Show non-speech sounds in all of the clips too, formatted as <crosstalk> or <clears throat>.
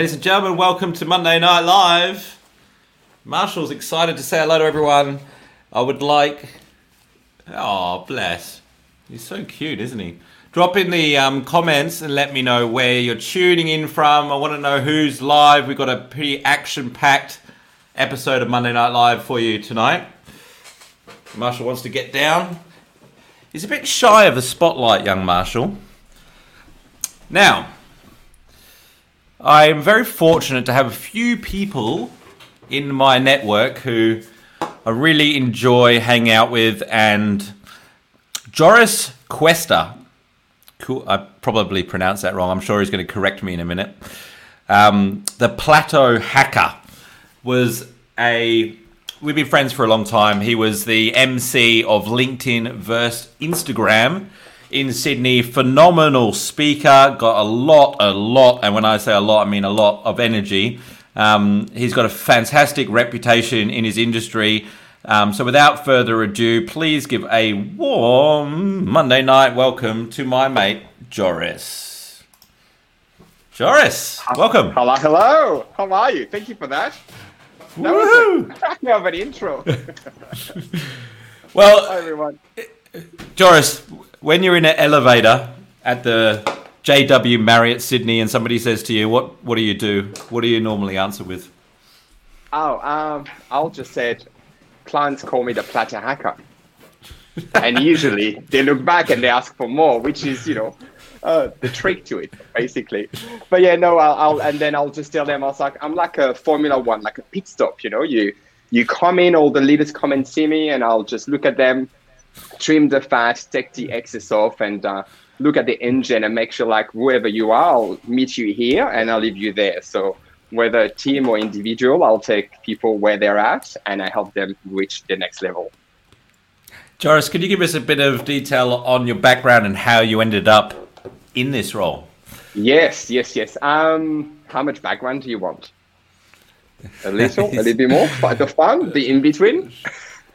Ladies and gentlemen, welcome to Monday Night Live. Marshall's excited to say hello to everyone. I would like. Oh, bless. He's so cute, isn't he? Drop in the um, comments and let me know where you're tuning in from. I want to know who's live. We've got a pretty action packed episode of Monday Night Live for you tonight. Marshall wants to get down. He's a bit shy of the spotlight, young Marshall. Now, I am very fortunate to have a few people in my network who I really enjoy hanging out with, and Joris Cuesta. Cool, I probably pronounced that wrong. I'm sure he's going to correct me in a minute. Um, the Plateau Hacker was a. We've been friends for a long time. He was the MC of LinkedIn versus Instagram in Sydney. Phenomenal speaker, got a lot, a lot, and when I say a lot, I mean a lot of energy. Um, he's got a fantastic reputation in his industry. Um, so, without further ado, please give a warm Monday night welcome to my mate Joris. Joris, welcome. Hello, hello. How are you? Thank you for that. That was a <laughs> crack of an intro. <laughs> <laughs> well, Hi, everyone. Joris, when you're in an elevator at the JW Marriott Sydney and somebody says to you, "What what do you do?" What do you normally answer with? Oh, um, I'll just say. Clients call me the Plateau Hacker, <laughs> and usually they look back and they ask for more, which is you know uh, the trick to it, basically. But yeah, no, I'll, I'll and then I'll just tell them I was like I'm like a Formula One, like a pit stop. You know, you you come in, all the leaders come and see me, and I'll just look at them, trim the fat, take the excess off, and uh, look at the engine and make sure like whoever you are, I'll meet you here and I'll leave you there. So whether team or individual, I'll take people where they're at and I help them reach the next level. Joris, could you give us a bit of detail on your background and how you ended up in this role? Yes, yes, yes. Um, how much background do you want? A little, a little bit more, <laughs> the fun, the in between.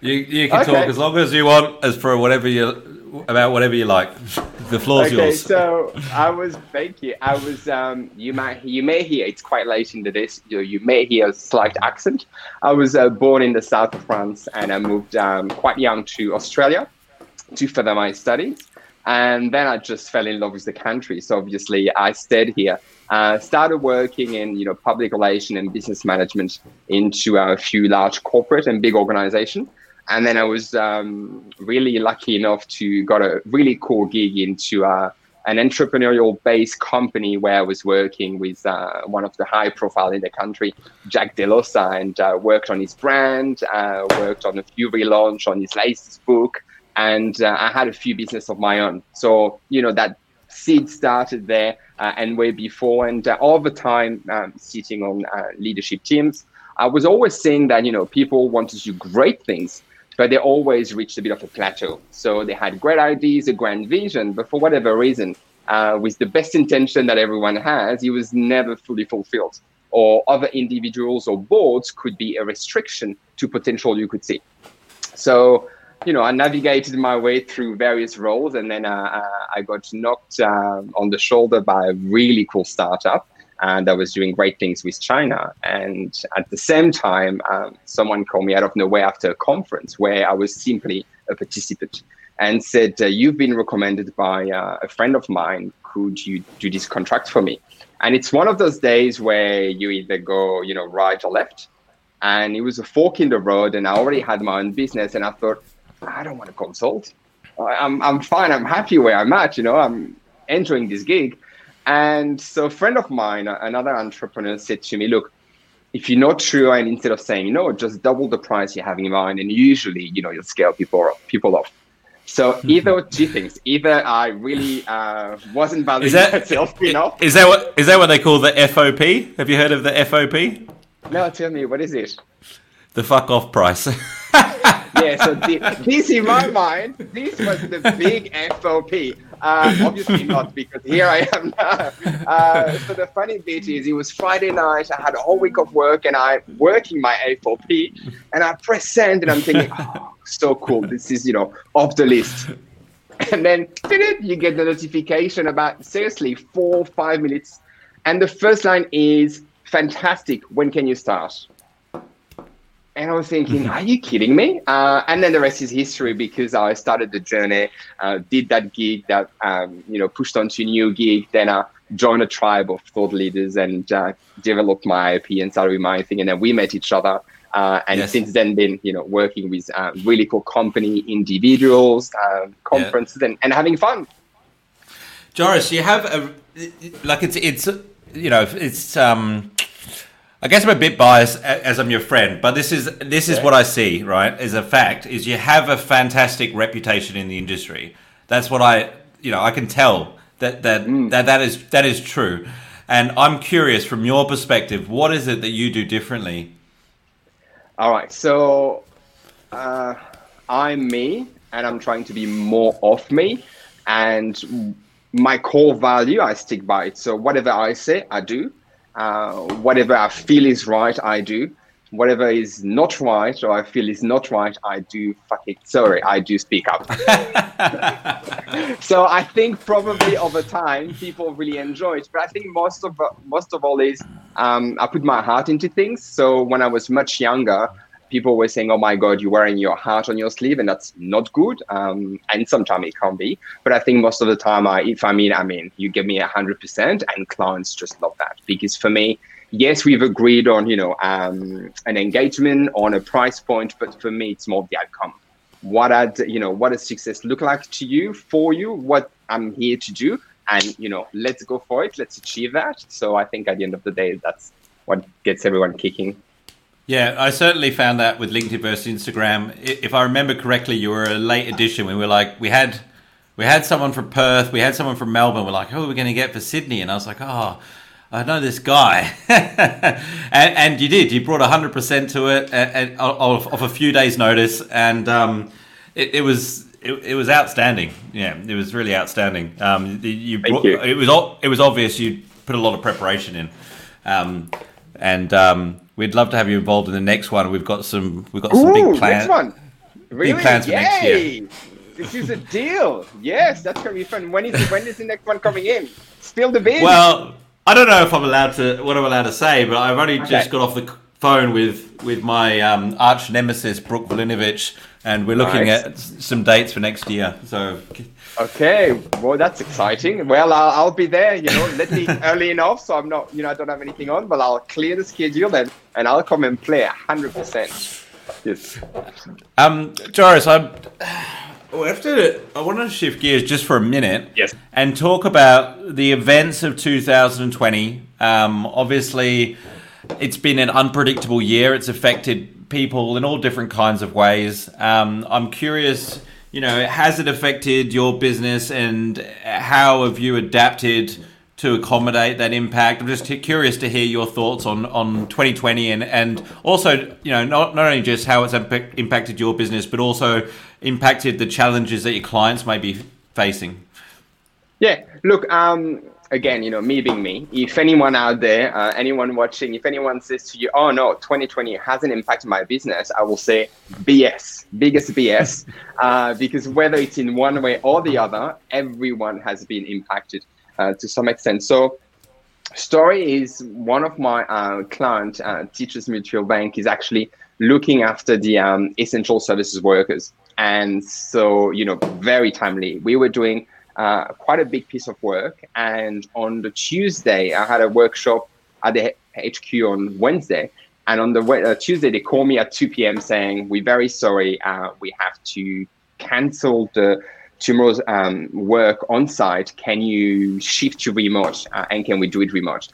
You you can Okay. talk as long as you want, as for whatever you about whatever you like. <laughs> The floor's yours. okay, yours. so I was thank you. I was um you might you may hear it's quite late in the day. You, you may hear a slight accent. I was uh, born in the south of France and I moved um, quite young to Australia to further my studies. And then I just fell in love with the country. So obviously I stayed here. Uh, started working in you know public relation and business management into a few large corporate and big organization and then I was um, really lucky enough to got a really cool gig into uh, an entrepreneurial based company where I was working with uh, one of the high profile in the country, Jack Delosa, and uh, worked on his brand, uh, worked on a few relaunch on his latest book, and uh, I had a few business of my own. So you know that seed started there uh, and way before, and all the time um, sitting on leadership teams. I was always saying that you know people want to do great things, but they always reached a bit of a plateau. So they had great ideas, a grand vision, but for whatever reason, uh, with the best intention that everyone has, it was never fully fulfilled. Or other individuals or boards could be a restriction to potential you could see. So, you know, I navigated my way through various roles, and then uh, uh, I got knocked uh, on the shoulder by a really cool startup and I was doing great things with China. And at the same time, um, someone called me out of nowhere after a conference where I was simply a participant and said, uh, You've been recommended by uh, a friend of mine. Could you do this contract for me? And it's one of those days where you either go, you know, right or left. And it was a fork in the road, and I already had my own business, and I thought, I don't want to consult. I'm, I'm fine. I'm happy where I'm at. You know, I'm enjoying this gig. And so a friend of mine, another entrepreneur, said to me, look, if you're not true, and instead of saying no, just double the price you have in mind, and usually, you know, you'll scale people people off. So either two things: either I really uh, wasn't valuing Is that <laughs> myself enough. is that what is that what they call the FOP? Have you heard of the FOP? No, tell me what is it? The fuck off price. <laughs> yeah, so this in my mind, this was the big FOP. Uh, obviously not because here I am now. Uh, so the funny bit is, it was Friday night. I had a whole week of work, and I working my A4P, and I press send, and I'm thinking, <laughs> oh, so cool. This is you know off the list. And then you get the notification about seriously four five minutes and the first line is fantastic. When can you start? And I was thinking, <laughs> are you kidding me? Uh, and then the rest is history because I started the journey, uh, did that gig that, um, you know, pushed on to a new gig. Then I joined a tribe of thought leaders and uh, developed my IP and started my thing. And then we met each other. Uh, and yes. since then, been you know working with uh, really cool company, individuals, uh, conferences, yeah. and, and having fun. Joris, you have a like it's it's you know it's um I guess I'm a bit biased as I'm your friend, but this is this is yeah. what I see, right? As a fact, is you have a fantastic reputation in the industry. That's what I, you know, I can tell that that mm. that, that is that is true. And I'm curious from your perspective, what is it that you do differently? All right, so uh, I'm me, and I'm trying to be more of me, and my core value, I stick by it. So whatever I say, I do uh, whatever I feel is right, I do. Whatever is not right or I feel is not right, I do. Fuck it. Sorry, I do speak up. <laughs> so I think probably over time people really enjoy it. But I think most of most of all is um, I put my heart into things. So when I was much younger, people were saying, "Oh my God, you're wearing your heart on your sleeve," and that's not good. Um, and sometimes it can be, but I think most of the time, I, if I mean, I mean, you give me a hundred percent, and clients just love that because for me, yes, we've agreed on you know um, an engagement on a price point, but for me, it's more the outcome. What had you know what does success look like to you for you? What I'm here to do, and you know, let's go for it. Let's achieve that. So I think at the end of the day, that's what gets everyone kicking. Yeah, I certainly found that with LinkedIn versus Instagram. If I remember correctly, you were a late addition. We were like, we had, we had someone from Perth, we had someone from Melbourne. We're like, who are we going to get for Sydney? And I was like, oh, I know this guy, <laughs> and, and, you did. You brought hundred percent to it, and, and of, of, a few days' notice, and um, it, it, was it, it, was outstanding. Yeah, it was really outstanding. Um, you, brought, you, It was it was obvious you put a lot of preparation in, um, and um, We'd love to have you involved in the next one. We've got some we've got some Ooh, big plans. Next one. Really? Big plans for Yay! next year. This is a deal. Yes, that's gonna be fun. When is when is the next one coming in? Still the beans. Well, I don't know if I'm allowed to what I'm allowed to say, but I've only okay. just got off the phone with with my um, arch nemesis Brooke Valinovich, and we're looking nice. at some dates for next year. So Okay, well that's exciting. Well, I'll, I'll be there. You know, let me <laughs> early enough so I'm not, you know, I don't have anything on, but I'll clear the schedule then, and I'll come and play hundred percent. Yes. Um, Joris, I'm. I have to. I want to shift gears just for a minute. Yes. And talk about the events of 2020. Um, obviously, it's been an unpredictable year. It's affected people in all different kinds of ways. Um, I'm curious you know, has it affected your business and how have you adapted to accommodate that impact? I'm just curious to hear your thoughts on, on 2020 and, and also, you know, not, not only just how it's impacted your business, but also impacted the challenges that your clients may be facing. Yeah, look, um, again, you know, me being me, if anyone out there, uh, anyone watching, if anyone says to you, oh no, 2020 hasn't impacted my business, I will say BS, biggest BS, <laughs> uh, because whether it's in one way or the other, everyone has been impacted uh, to some extent. So, Story is one of my uh, client, uh, Teachers Mutual Bank, is actually looking after the um, essential services workers. And so, you know, very timely. We were doing uh, quite a big piece of work. And on the Tuesday, I had a workshop at the HQ on Wednesday. And on the uh, Tuesday, they called me at 2 p.m. saying, We're very sorry, uh, we have to cancel the tomorrow's um, work on site. Can you shift to remote? Uh, and can we do it remote?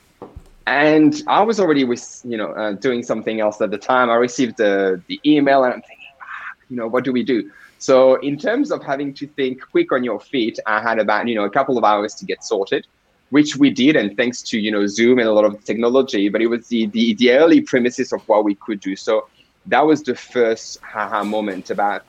And I was already with, you know, uh, doing something else at the time. I received the, the email and I'm thinking, ah, you know, what do we do? So in terms of having to think quick on your feet, I had about you know a couple of hours to get sorted, which we did, and thanks to you know Zoom and a lot of technology. But it was the the, the early premises of what we could do. So that was the first haha moment about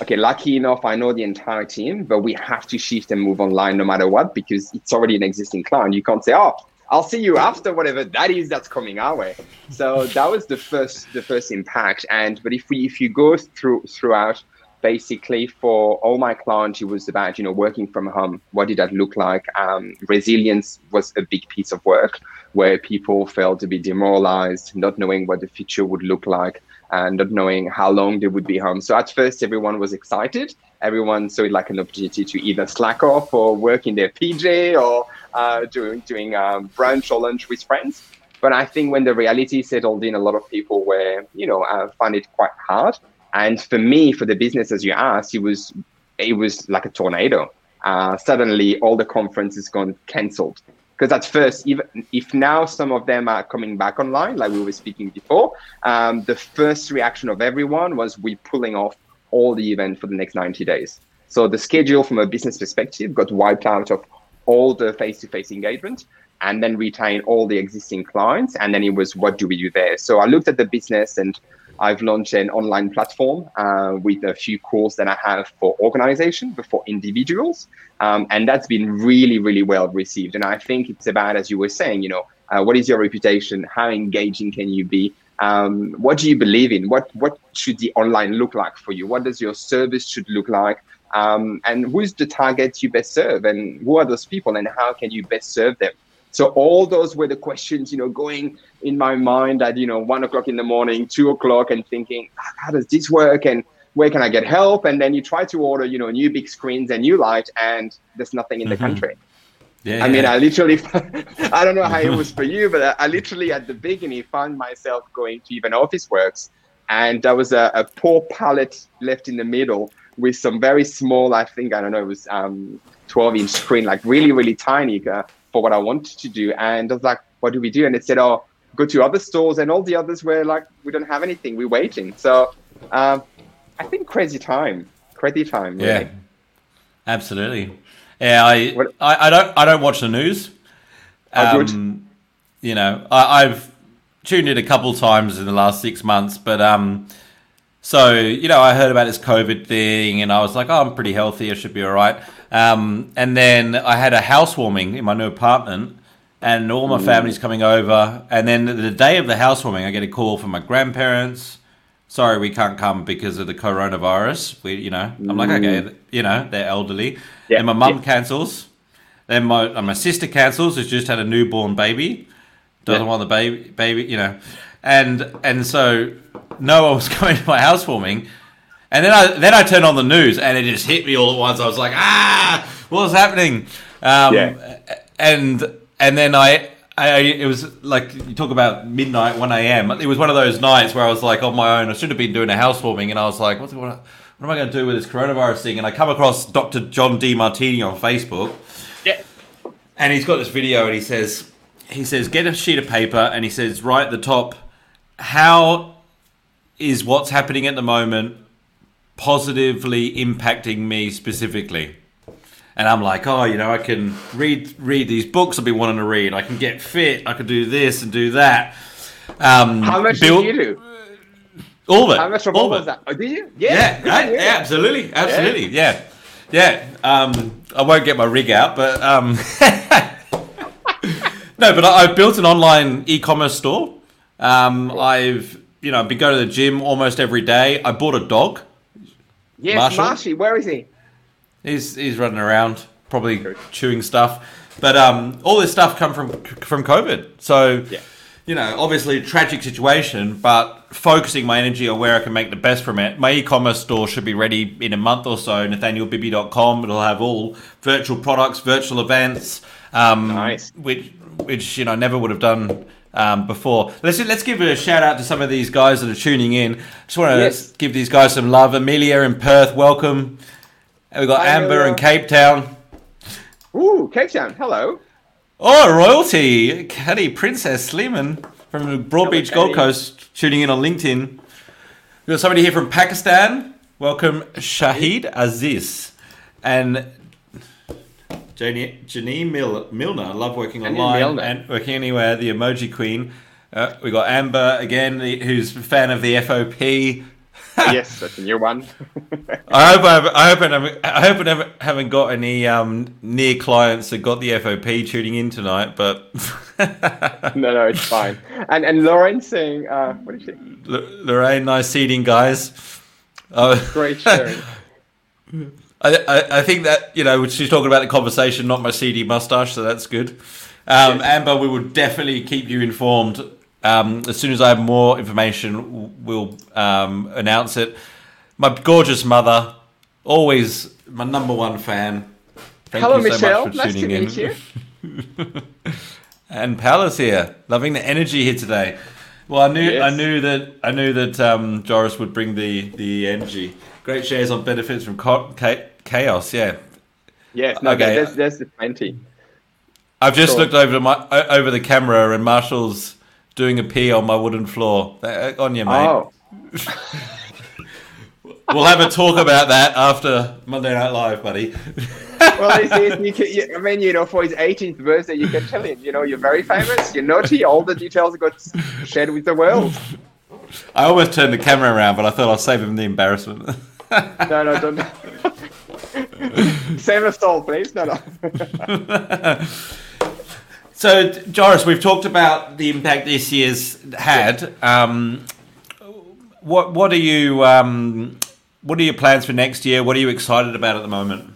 okay, lucky enough, I know the entire team, but we have to shift and move online no matter what because it's already an existing client. You can't say, oh, I'll see you after whatever that is that's coming our way. So that was the first the first impact. And but if we if you go through throughout basically for all my clients it was about you know working from home. What did that look like? Um, resilience was a big piece of work where people felt to be demoralized not knowing what the future would look like and not knowing how long they would be home. So at first everyone was excited. Everyone saw it like an opportunity to either slack off or work in their pj or uh, doing doing um, brunch or lunch with friends. But i think when the reality settled in a lot of people were you know uh, find it quite hard and for me, for the business, as you asked, it was it was like a tornado. Uh, suddenly, all the conferences gone cancelled. Because at first, even if now some of them are coming back online, like we were speaking before, um, the first reaction of everyone was we pulling off all the event for the next 90 days. So the schedule from a business perspective got wiped out of all the face-to-face engagement and then retain all the existing clients. And then it was, what do we do there? So I looked at the business and I've launched an online platform uh, with a few calls that I have for organization, but for individuals. Um, and that's been really, really well received. And I think it's about, as you were saying, you know, uh, what is your reputation? How engaging can you be? Um, what do you believe in? What what should the online look like for you? What does your service should look like? Um, and who's the target you best serve? And who are those people? And how can you best serve them? So all those were the questions, you know, going in my mind at, you know, one o'clock in the morning, two o'clock and thinking, how does this work? And where can I get help? And then you try to order, you know, new big screens and new light and there's nothing in mm-hmm. the country. Yeah, I mean, I literally, <laughs> I don't know how it <laughs> was for you, but I, I, literally at the beginning found myself going to even Officeworks, and there was a, a poor pallet left in the middle with some very small, I think, I don't know, it was um, 12 inch screen, like really, really tiny. Uh, for what I wanted to do. And I was like, what do we do? And it said, oh, go to other stores. And all the others were like, we don't have anything. We're waiting. So um, I think crazy time, crazy time. Really. Yeah, absolutely. Yeah, I, I, I, don't I don't watch the news. Oh, um, you know, I, have tuned in a couple times in the last six months, but um, so you know, I heard about this COVID thing, and I was like, oh, I'm pretty healthy. I should be all right. Um, and then I had a housewarming in my new apartment, and all my family's coming over. And then the day of the housewarming, I get a call from my grandparents. Sorry, we can't come because of the coronavirus. We, you know, I'm like, okay, you know, they're elderly. Yeah. And my mum yeah. cancels. Then my uh, my sister cancels. Who's just had a newborn baby. Doesn't yeah. want the baby, baby, you know. And and so no one was <laughs> coming to my housewarming. And then I then I turned on the news and it just hit me all at once. I was like, ah, what's happening? Um, yeah. And and then I, I it was like you talk about midnight, one a.m. It was one of those nights where I was like on my own. I should have been doing a housewarming, and I was like, what's what, what am I going to do with this coronavirus thing? And I come across Dr. John Demartini on Facebook. Yeah. And he's got this video, and he says he says get a sheet of paper, and he says right at the top, how is what's happening at the moment positively impacting me specifically. And I'm like, oh, you know, I can read read these books I've been wanting to read. I can get fit. I can do this and do that. Um, How much build, did you do? All of it. How much of all was that? Oh, did you? Yeah, yeah, right? yeah absolutely, absolutely, yeah, yeah. yeah. Um, I won't get my rig out, but um, <laughs> no, but I, have built an online e-commerce store. Um, I've you know been going to the gym almost every day. I bought a dog. Yes, Marshall. Marshy, where is he? He's he's running around, probably chewing stuff. But um, all this stuff come from from COVID. So, yeah. you know, obviously a tragic situation, but focusing my energy on where I can make the best from it. My e-commerce store should be ready in a month or so. NathanielBibby.com. It'll have all virtual products, virtual events, um, nice. which which you know never would have done um, before. Let's let's give a shout out to some of these guys that are tuning in. Just want to yes. give these guys some love. Amelia in Perth, welcome. we've got Hi, Amber Amelia. in Cape Town. Ooh, Cape Town. Hello. Oh, royalty, Caddy Princess Sleeman from Broadbeach Gold Coast, tuning in on LinkedIn. We've got somebody here from Pakistan. Welcome, Shahid Aziz. And Janine Mil- Milner, I love working online and working anywhere. The emoji queen. Uh, we got Amber again, who's a fan of the FOP. <laughs> yes, that's a new one. <laughs> I hope I, have, I hope I haven't, I hope I never, haven't got any um, near clients that got the FOP tuning in tonight, but <laughs> no, no, it's fine. And and Lorraine saying, uh, what is it? L- Lorraine, nice seating, guys. Oh, Great sharing. I, I, I think that you know she's talking about the conversation, not my CD mustache, so that's good. Um, Yes. Amber, we will definitely keep you informed. Um, as soon as I have more information, we'll um, announce it. My gorgeous mother, always my number one fan. Thank Hello, you so Michelle. much for Nice to meet in. <laughs> and Pal is here, loving the energy here today. Well, I knew I knew that I knew that um, Joris would bring the the energy. Great shares on benefits from co- chaos. Yeah, Yes, no, Okay. there's, there's plenty. I've just Sure. looked over my over the camera, and Marshall's doing a pee on my wooden floor. Uh, On you, mate. Oh, <laughs> We'll have a talk about that after Monday Night Live, buddy. well, it's, it's, <laughs> you can, you, I mean, you know, for his 18th birthday, you can tell him, you know, you're very famous, you're naughty, all the details got shared with the world. I almost turned the camera around, but I thought I'll save him the embarrassment. No, no, don't. <laughs> Save us all, please. No, no. <laughs> So, Joris, we've talked about the impact this year's had. Um, what what are you um, what are your plans for next year? What are you excited about at the moment?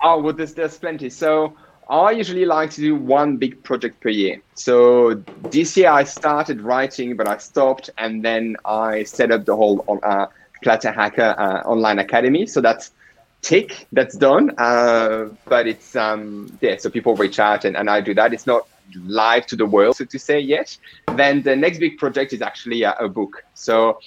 Oh, well, there's, there's plenty. So I usually like to do one big project per year. So this year I started writing, but I stopped, and then I set up the whole uh, Plateau Hacker uh, online academy. So that's tick, that's done. Uh, but it's um, yeah. So people reach out, and, and I do that. It's not live to the world, so to say, yet. Then the next big project is actually a, a book. So.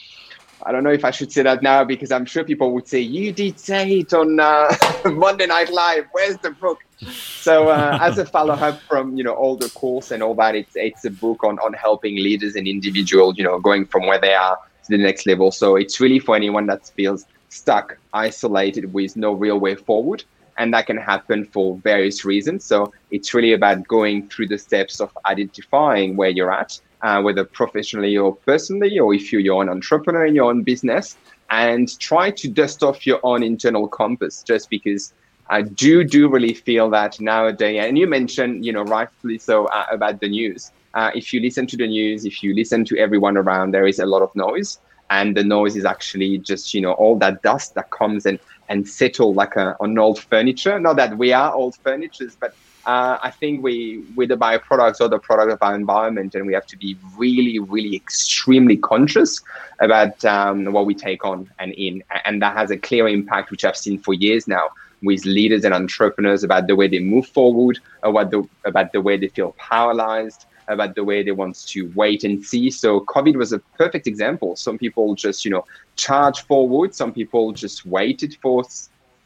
I don't know if I should say that now because I'm sure people would say you did say it on uh, <laughs> Monday Night Live. Where's the book? So uh, <laughs> as a follow-up from you know all the course and all that, it's it's a book on on helping leaders and individuals, you know, going from where they are to the next level. So it's really for anyone that feels stuck, isolated, with no real way forward, and that can happen for various reasons. So it's really about going through the steps of identifying where you're at uh, whether professionally or personally, or if you're your own entrepreneur in your own business, and try to dust off your own internal compass. Just because I do do really feel that nowadays, and you mentioned, you know, rightfully so uh, about the news. Uh, if you listen to the news, if you listen to everyone around, there is a lot of noise, and the noise is actually just you know all that dust that comes and and settle like a, on old furniture. Not that we are old furnitures, but uh, I think we we're the byproducts or the product of our environment, and we have to be really, really extremely conscious about um, what we take on and in, and that has a clear impact, which I've seen for years now with leaders and entrepreneurs about the way they move forward, about the about the way they feel paralyzed, about the way they want to wait and see. So COVID was a perfect example. Some people just you know charge forward. Some people just waited for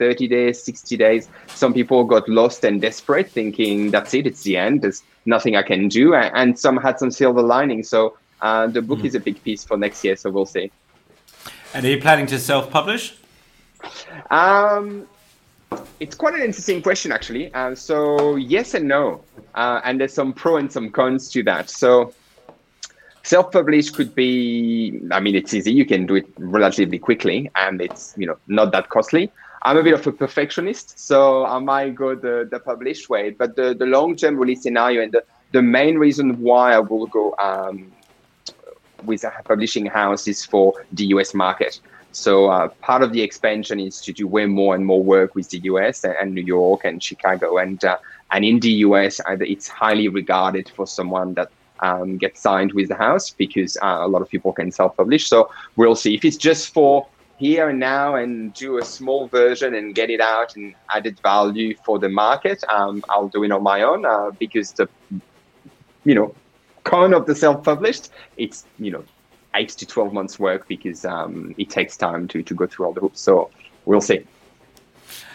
30 days, 60 days. Some people got lost and desperate, thinking that's it, it's the end, there's nothing I can do. And some had some silver lining. So uh, the book is a big piece for next year, so we'll see. And are you planning to self-publish? Um, it's quite an interesting question, actually. Uh, so, yes and no. Uh, and there's some pro and some cons to that. So, self publish could be, I mean, it's easy. You can do it relatively quickly and it's, you know, not that costly. I'm a bit of a perfectionist, so I might go the, the published way. But the, the long term release scenario and the, the main reason why I will go um, with a publishing house is for the US market. So uh, part of the expansion is to do way more and more work with the US and, and New York and Chicago. And uh, and in the US, it's highly regarded for someone that um, gets signed with the house because uh, a lot of people can self-publish. So we'll see if it's just for here and now and do a small version and get it out and added value for the market. Um, I'll do it on my own uh, because the you know con of the self-published it's you know eight to 12 months work because um, it takes time to, to go through all the hoops so we'll see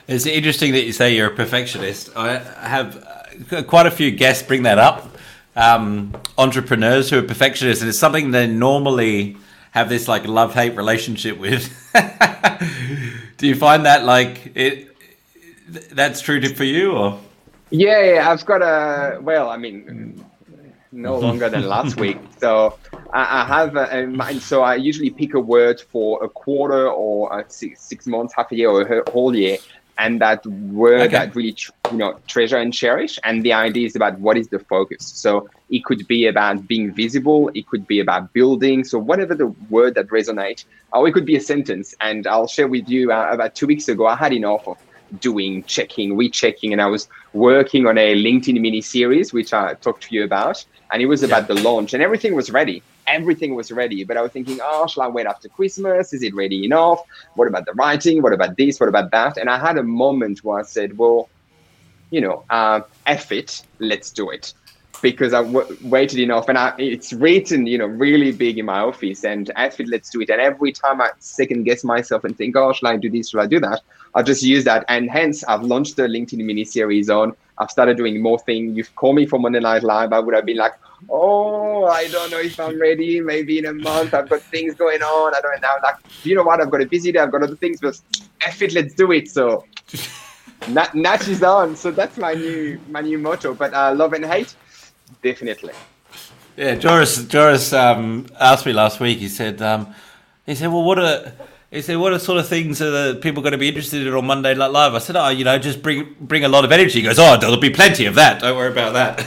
It's interesting that you say you're a perfectionist. I have uh, quite a few guests bring that up. Um, entrepreneurs who are perfectionists, and it's something they normally have this like love hate relationship with. <laughs> Do you find that like it? That's true to, for you, or yeah, yeah i've got a well i mean no <laughs> longer than last week so i, I have a, in mind so i usually pick a word for a quarter or a six, six months half a year or a whole year and that word Okay. that really tr- you know treasure and cherish. And the idea is about what is the focus. So it could be about being visible. It could be about building. So whatever the word that resonates, or it could be a sentence. And I'll share with you uh, about two weeks ago, I had enough of doing, checking, rechecking, and I was working on a LinkedIn mini series, which I talked to you about, and it was about the launch, and everything was ready. Everything was ready, but I was thinking, oh, shall I wait after Christmas? Is it ready enough? What about the writing? What about this? What about that? And I had a moment where I said, well, you know, uh, F it, let's do it. Because I w- waited enough, and I, it's written, you know, really big in my office. And it, let's do it. And every time I second guess myself and think, oh, shall I do this? Shall I do that? I'll just use that. And hence, I've launched the LinkedIn mini series on. I've started doing more things. You've called me for Monday Night Live. I would have been like, oh, I don't know if I'm ready. Maybe in a month. I've got things going on. I don't know. Like, you know what? I've got a busy day. I've got other things, but F it, let's do it. So. <laughs> Nat, Natch is on, so that's my new my new motto. But uh, love and hate, definitely. Yeah, Joris. Joris um, asked me last week. He said, um, he said, well, what are he said, what are sort of things are the people going to be interested in on Monday Night Live? I said, oh, you know, just bring bring a lot of energy. He goes, oh, there'll be plenty of that. Don't worry about that.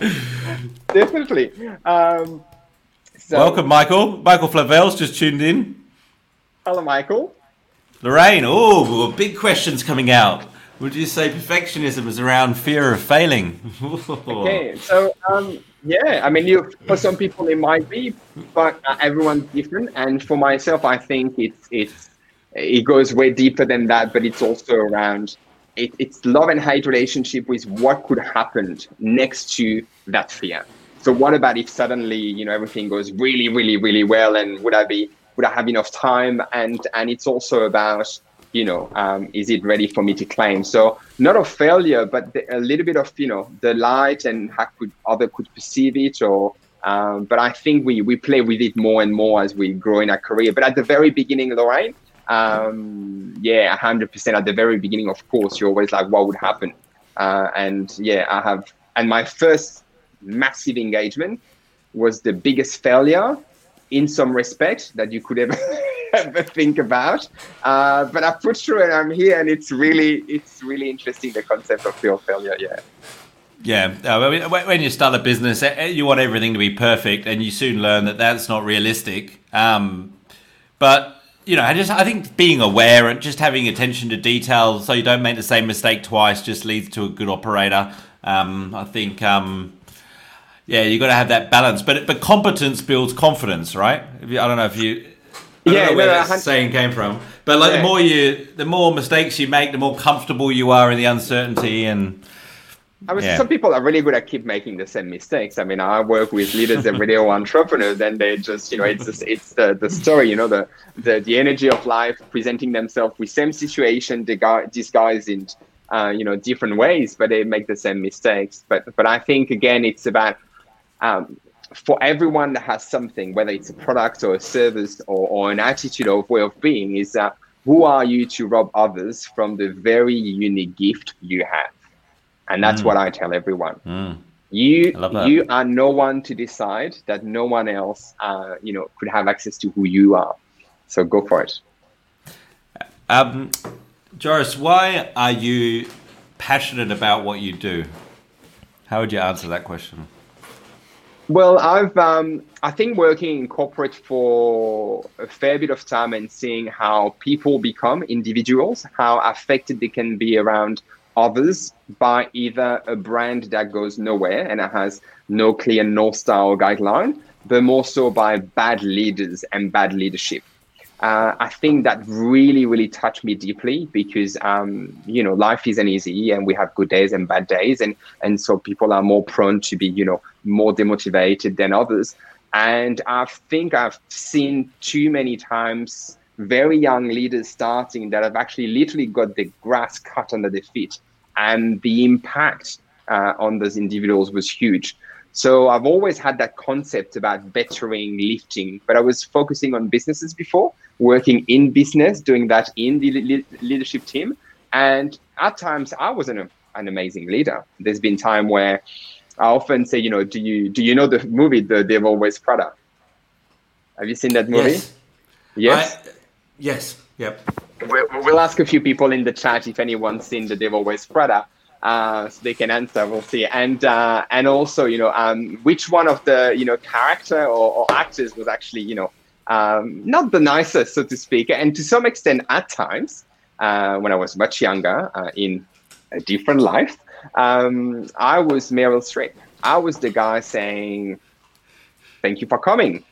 <laughs> Definitely. Um, so, Welcome, Michael. Michael Flavel's just tuned in. Hello, Michael. Lorraine, oh, big questions coming out. Would you say perfectionism is around fear of failing? Okay, so um, yeah, I mean, you for some people it might be, but everyone's different. And for myself, I think it's it's it goes way deeper than that. But it's also around it, it's love and hate relationship with what could happen next to that fear. So what about if suddenly you know everything goes really, really, really well, and would I be would I have enough time? And and it's also about you know, um, is it ready for me to claim? So not a failure, but the, a little bit of you know the light and how could other could perceive it, or um, but I think we we play with it more and more as we grow in our career. But at the very beginning, Lorraine, um, yeah, hundred percent. At the very beginning, of course, you're always like, what would happen? Uh, and yeah, I have. And my first massive engagement was the biggest failure in some respect that you could ever <laughs> <laughs> ever think about. Uh, but I put through and I'm here, and it's really it's really interesting the concept of of failure. Yeah. Yeah, uh, I mean, when you start a business, eh, you want everything to be perfect, and you soon learn that that's not realistic. Um, but you know, I just I think being aware and just having attention to detail, so you don't make the same mistake twice, just leads to a good operator. Um, I think, um, yeah, you got to have that balance. But but competence builds confidence, right? I don't know if you. I Yeah, where no, that saying came from, but like Yeah. the more you, the more mistakes you make, the more comfortable you are in the uncertainty, and I mean, Yeah. some people are really good at keep making the same mistakes. I mean, I work with leaders every day or entrepreneurs, and they just, you know, it's just, it's the, the story, you know, the, the the energy of life presenting themselves with same situation, disgu- disguised in, uh, you know, different ways, but they make the same mistakes. But but I think again, it's about um, for everyone that has something, whether it's a product or a service or, or an attitude or way of being, is that who are you to rob others from the very unique gift you have? And that's Mm. what I tell everyone. mm, You I love that. you are no one to decide that no one else, uh, you know, could have access to who you are. So go for it. Um, Joris, why are you passionate about what you do? How would you answer that question? Well, I've um, I think working in corporate for a fair bit of time and seeing how people become individuals, how affected they can be around others by either a brand that goes nowhere and it has no clear north star guideline, but more so by bad leaders and bad leadership. Uh, I think that really, really touched me deeply because, um, you know, life isn't easy and we have good days and bad days. And, and so people are more prone to be, you know, more demotivated than others. And I think I've seen too many times very young leaders starting that have actually literally got the grass cut under their feet. And the impact uh, on those individuals was huge. So I've always had that concept about bettering, lifting, but I was focusing on businesses before, working in business, doing that in the le- leadership team. And at times I wasn't a, an amazing leader. There's been time where I often say, you know, do you do you know the movie The Devil Wears Prada? Have you seen that movie? Yes. I- yes. Yep. We'll ask a few people in the chat if anyone's seen The Devil Wears Prada, uh, so they can answer. We'll see. And uh, and also, you know, um, which one of the you know character or, or actors was actually you know um, not the nicest, so to speak, and to some extent, at times, uh, when I was much younger uh, in a different life, um, I was Meryl Streep. I was the guy saying, "Thank you for coming."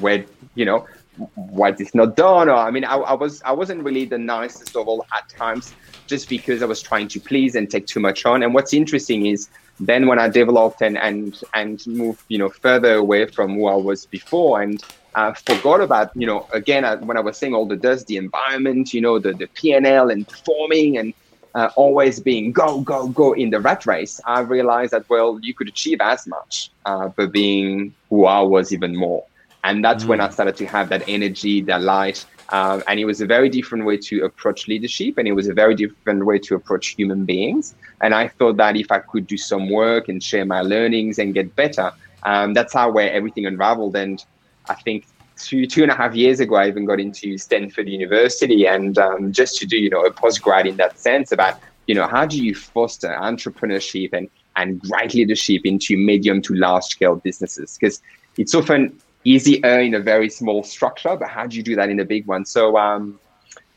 Where you know why this not done or i mean I, I, was i wasn't really the nicest of all at times just because i was trying to please and take too much on and what's interesting is then when i developed and and and moved you know further away from who i was before and uh, forgot about you know again I, when i was saying all the dust the environment you know the the pnl and performing and uh, always being go go go in the rat race i realized that well you could achieve as much uh, but being who i was even more and that's mm. when I mm. started to have that energy, that light. Um, and it was a very different way to approach leadership, and it was a very different way to approach human beings. And I thought that if I could do some work and share my learnings and get better, um, that's how where everything unraveled. And I think two two and a half years ago, I even got into Stanford University, and um, just to do you know a postgrad in that sense about you know how do you foster entrepreneurship and and great leadership into medium to large scale businesses because it's often easier in a very small structure, but how do you do that in a big one? So, um,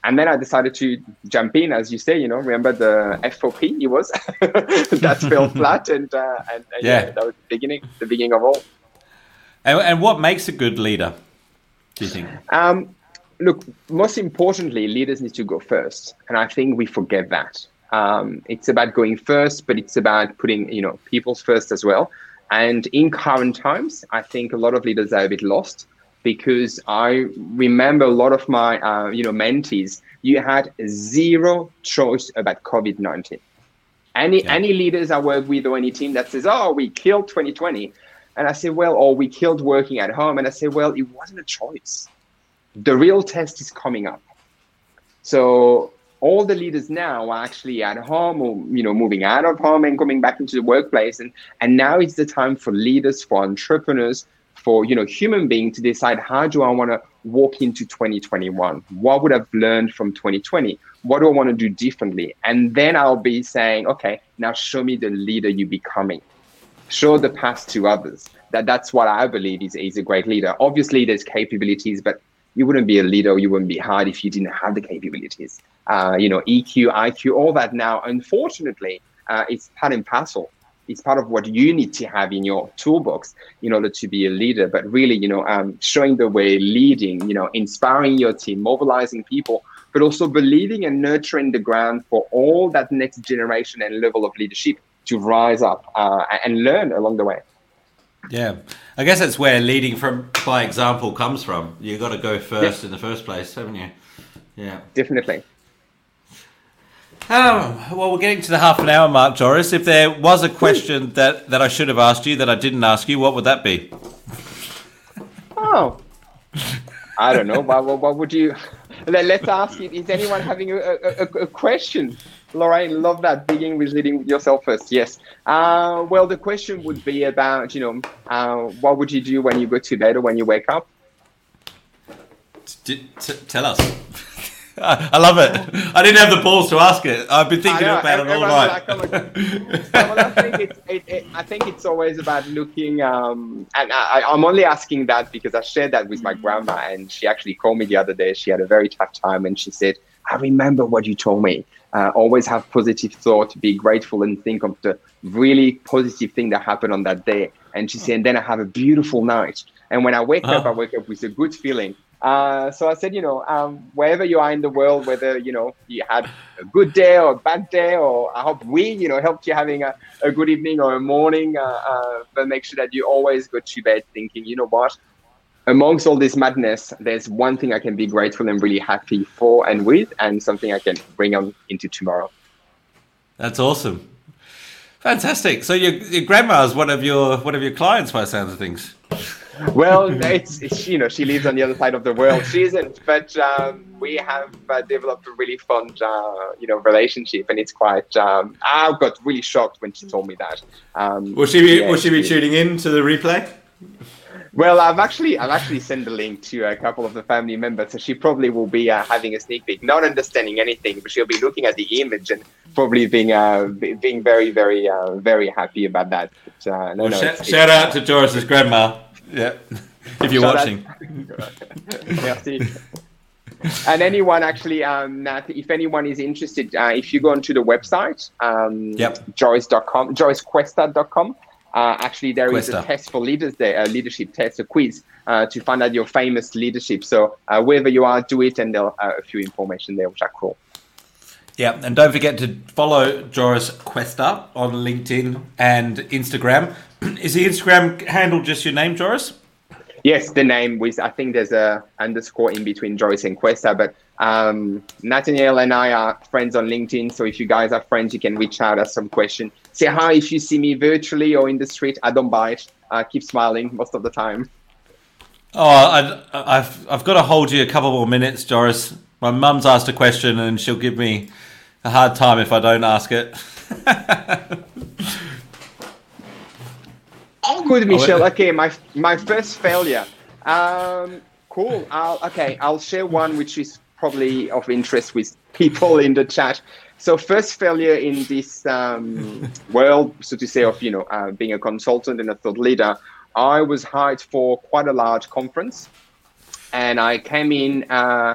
and then I decided to jump in, as you say, you know, remember the FOP it was <laughs> that fell <laughs> flat, and, uh, and, and yeah. yeah. that was the beginning, the beginning of all. And, and what makes a good leader? Do you think? Um, look, most importantly, leaders need to go first, and I think we forget that. Um, it's about going first, but it's about putting you know people first as well. And in current times, I think a lot of leaders are a bit lost because I remember a lot of my uh, you know mentees. You had zero choice about COVID nineteen. Any yeah. any leaders I work with or any team that says, "Oh, we killed 2020," and I say, "Well," or "We killed working at home," and I say, "Well, it wasn't a choice. The real test is coming up." So all the leaders now are actually at home or you know moving out of home and coming back into the workplace. And and now is the time for leaders for entrepreneurs for you know human beings to decide how do i want to walk into 2021 what would i've learned from 2020 what do i want to do differently? And then i'll be saying okay now show me the leader you're becoming show the path to others that that's what i believe is, is a great leader obviously there's capabilities but you wouldn't be a leader you wouldn't be hard if you didn't have the capabilities uh, you know, EQ, IQ, all that now, unfortunately, uh, it's part and parcel. It's part of what you need to have in your toolbox in order to be a leader. But really, you know, um, showing the way, leading, you know, inspiring your team, mobilizing people, but also believing and nurturing the ground for all that next generation and level of leadership to rise up uh, and learn along the way. Yeah, I guess that's where leading from by example comes from. You got to go first yeah. in the first place, haven't you? Yeah, definitely. Um, well, we're getting to the half an hour mark, Joris. If there was a question that, that I should have asked you that I didn't ask you, what would that be? Oh, I don't know. what, what, would you? Let, us ask you. Is anyone having a, a, a, question? Lorraine, love that. Begin with leading yourself first. Yes. Uh, well, the question would be about, you know, uh, what would you do when you go to bed or when you wake up? T- t- tell us. <laughs> I love it. I didn't have the balls to ask it. I've been thinking know, about it all night. Like, well, I think it's, it, it, I think it's always about looking. Um, and I, I'm only asking that because I shared that with my grandma, and she actually called me the other day. She had a very tough time, and she said, "I remember what you told me. Uh, always have positive thought, be grateful, and think of the really positive thing that happened on that day." And she said, and "Then I have a beautiful night." And when I wake up, I wake up with a good feeling uh, so I said, you know, um, wherever you are in the world, whether you know you had a good day or a bad day, or I hope we, you know, helped you having a, a good evening or a morning. Uh, uh, but make sure that you always go to bed thinking, you know what, amongst all this madness, there's one thing I can be grateful and really happy for and with, and something I can bring on into tomorrow. That's awesome. Fantastic. So your, your grandma is one of your one of your clients by the sounds of things well, it's, it's, you know she lives on the other side of the world. She isn't, but um, we have uh, developed a really fun uh, you know relationship, and it's quite. Um, I got really shocked when she told me that. Um, will she be yeah, Will she be tuning in to the replay? Well, I've actually I've actually sent the link to a couple of the family members, so she probably will be uh, having a sneak peek, not understanding anything, but she'll be looking at the image and probably being uh, being very very uh, very happy about that. But, uh, no, Well, no, shout, it's- shout out to Joris's grandma. Yeah, <laughs> if you're Shout watching. <laughs> Merci. And anyone actually, um, Nat, if anyone is interested, uh, if you go onto the website, um, Yep. Joyce.com, joriscuesta.com, uh, actually there is a test for leaders there, a leadership test, a quiz uh, to find out your famous leadership. So uh, wherever you are, do it, and there'll uh, a few information there, which are cool. Yeah, and don't forget to follow Joris Cuesta on LinkedIn and Instagram. <clears throat> Is the Instagram handle just your name, Joris? Yes, the name with I think there's a underscore in between Joris and Cuesta, but um, Nathaniel and I are friends on LinkedIn. So if you guys are friends, you can reach out, ask some question, say hi if you see me virtually or in the street. I don't bite. I keep smiling most of the time. Oh, I, I've I've got to hold you a couple more minutes, Joris. My mum's asked a question and she'll give me a hard time if I don't ask it. <laughs> Good, Michelle. Oh, Okay, my my first failure. Um, cool. I'll, okay, I'll share one which is probably of interest with people in the chat. So, first failure in this um, <laughs> world, so to say, of you know uh, being a consultant and a thought leader. I was hired for quite a large conference, and I came in. Uh,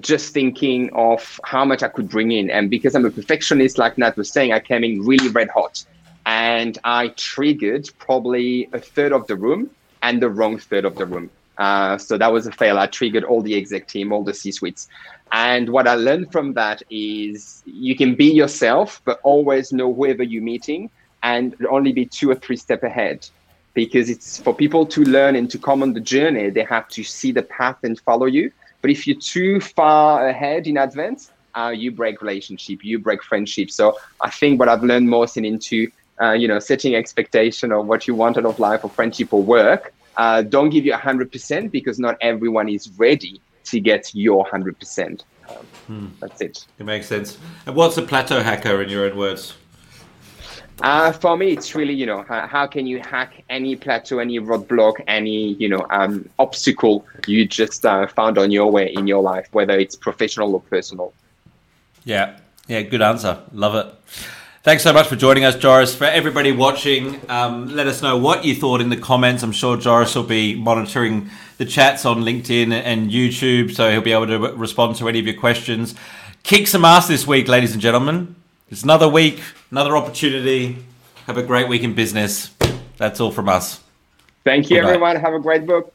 just thinking of how much I could bring in. And because I'm a perfectionist, like Nat was saying, I came in really red hot. And I triggered probably a third of the room and the wrong third of the room. Uh, so that was a fail. I triggered all the exec team, all the C suites. And what I learned from that is you can be yourself, but always know whoever you're meeting and only be two or three step ahead. Because it's for people to learn and to come on the journey, they have to see the path and follow you. But if you're too far ahead in advance, uh, you break relationship, you break friendship. So I think what I've learned most in into uh, you know setting expectation of what you want out of life or friendship or work. Uh, don't give you hundred percent because not everyone is ready to get your hundred percent. Um, That's it. It makes sense. And what's a plateau hacker in your own words? Uh, for me, it's really, you know, how, how can you hack any plateau, any roadblock, any, you know, um, obstacle you just uh, found on your way in your life, whether it's professional or personal. Yeah, yeah, good answer. Love it. Thanks so much for joining us, Joris. For everybody watching, um, let us know what you thought in the comments. I'm sure Joris will be monitoring the chats on LinkedIn and YouTube, so he'll be able to respond to any of your questions. Kick some ass this week, ladies and gentlemen. It's another week, another opportunity. Have a great week in business. That's all from us. Thank you, everyone. Have a great book.